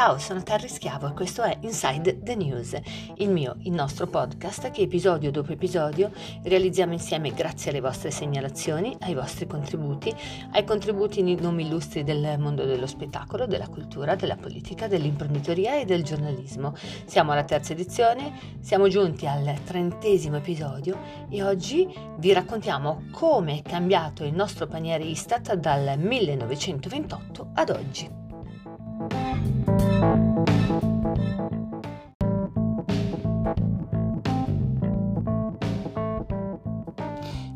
Ciao, sono Terry Schiavo e questo è Inside the News, il mio, il nostro podcast che episodio dopo episodio realizziamo insieme grazie alle vostre segnalazioni, ai vostri contributi, ai contributi non illustri del mondo dello spettacolo, della cultura, della politica, dell'imprenditoria e del giornalismo. Siamo alla terza edizione, siamo giunti al trentesimo episodio e oggi vi raccontiamo come è cambiato il nostro paniere Istat dal 1928 ad oggi. thank you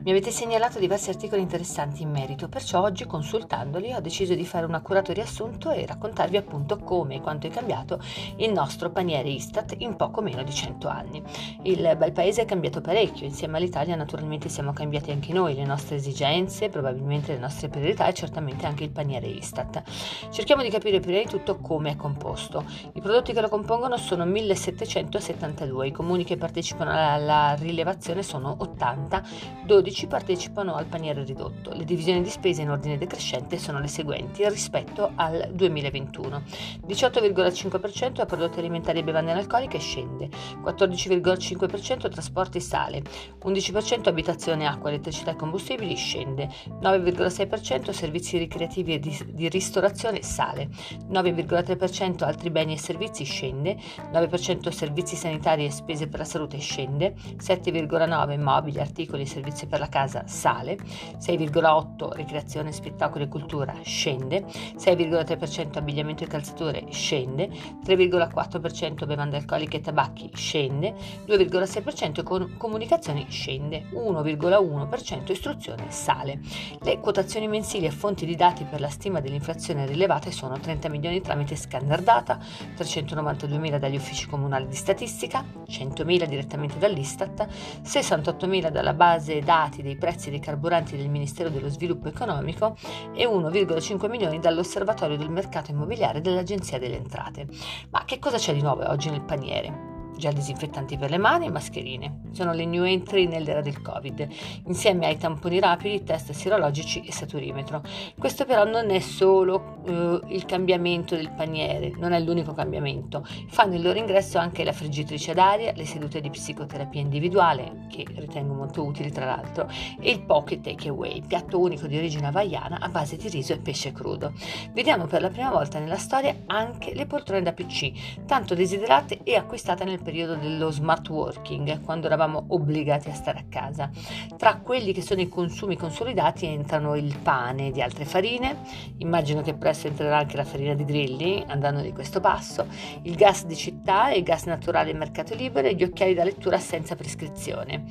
Mi avete segnalato diversi articoli interessanti in merito, perciò oggi consultandoli ho deciso di fare un accurato riassunto e raccontarvi appunto come e quanto è cambiato il nostro paniere Istat in poco meno di 100 anni. Il bel paese è cambiato parecchio, insieme all'Italia naturalmente siamo cambiati anche noi, le nostre esigenze, probabilmente le nostre priorità e certamente anche il paniere Istat. Cerchiamo di capire prima di tutto come è composto. I prodotti che lo compongono sono 1772, i comuni che partecipano alla rilevazione sono 80, 12 12 partecipano al paniere ridotto. Le divisioni di spesa in ordine decrescente sono le seguenti rispetto al 2021. 18,5% a prodotti alimentari e bevande analcoliche scende, 14,5% trasporti sale, 11% abitazione, acqua, elettricità e combustibili scende, 9,6% servizi ricreativi e di, di ristorazione sale, 9,3% altri beni e servizi scende, 9% servizi sanitari e spese per la salute scende, 7,9% mobili, articoli e servizi per la la casa sale, 6,8% ricreazione, spettacolo e cultura scende, 6,3% abbigliamento e calzature scende, 3,4% bevande alcoliche e tabacchi scende, 2,6% comunicazioni scende, 1,1% istruzione sale. Le quotazioni mensili a fonti di dati per la stima dell'inflazione rilevate sono 30 milioni tramite scanner data, 392 mila dagli uffici comunali di statistica, 100 mila direttamente dall'Istat, 68 mila dalla base dati dati dei prezzi dei carburanti del Ministero dello Sviluppo Economico e 1,5 milioni dall'Osservatorio del Mercato Immobiliare dell'Agenzia delle Entrate. Ma che cosa c'è di nuovo oggi nel paniere? Gel disinfettanti per le mani e mascherine. Sono le new entry nell'era del Covid, insieme ai tamponi rapidi, test sierologici e saturimetro. Questo però non è solo uh, il cambiamento del paniere, non è l'unico cambiamento. Fanno il loro ingresso anche la friggitrice aria, le sedute di psicoterapia individuale, che ritengo molto utili tra l'altro, e il Pocket Takeaway, piatto unico di origine havaiana a base di riso e pesce crudo. Vediamo per la prima volta nella storia anche le poltrone da PC, tanto desiderate e acquistate nel periodo dello smart working, quando eravamo obbligati a stare a casa. Tra quelli che sono i consumi consolidati entrano il pane di altre farine, immagino che presto entrerà anche la farina di grilli, andando di questo passo, il gas di città, il gas naturale in mercato libero e gli occhiali da lettura senza prescrizione.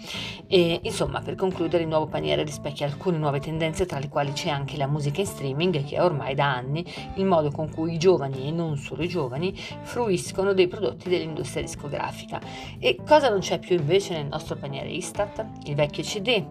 E, insomma, per concludere, il nuovo paniere rispecchia alcune nuove tendenze, tra le quali c'è anche la musica in streaming, che è ormai da anni il modo con cui i giovani e non solo i giovani fruiscono dei prodotti dell'industria discografica discografica. E cosa non c'è più invece nel nostro paniere Istat? Il vecchio CD,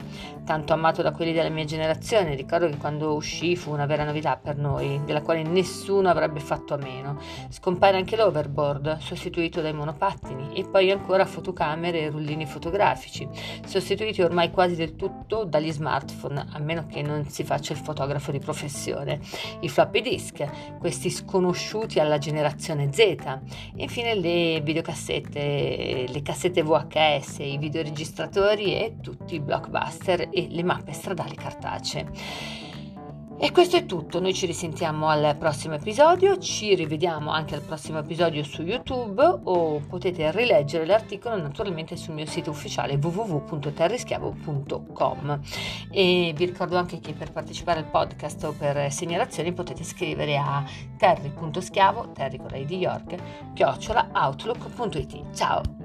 tanto amato da quelli della mia generazione. Ricordo che quando uscì fu una vera novità per noi, della quale nessuno avrebbe fatto a meno. Scompare anche l'overboard, sostituito dai monopattini, e poi ancora fotocamere e rullini fotografici, sostituiti ormai quasi del tutto dagli smartphone, a meno che non si faccia il fotografo di professione. I floppy disk, questi sconosciuti alla generazione Z, e infine le videocassette le cassette VHS, i videoregistratori e tutti i blockbuster e le mappe stradali cartacee. E questo è tutto, noi ci risentiamo al prossimo episodio, ci rivediamo anche al prossimo episodio su YouTube o potete rileggere l'articolo naturalmente sul mio sito ufficiale www.terrischiavo.com e vi ricordo anche che per partecipare al podcast o per segnalazioni potete scrivere a terry.schiavo, terry con di York, chiocciola outlook.it. Ciao!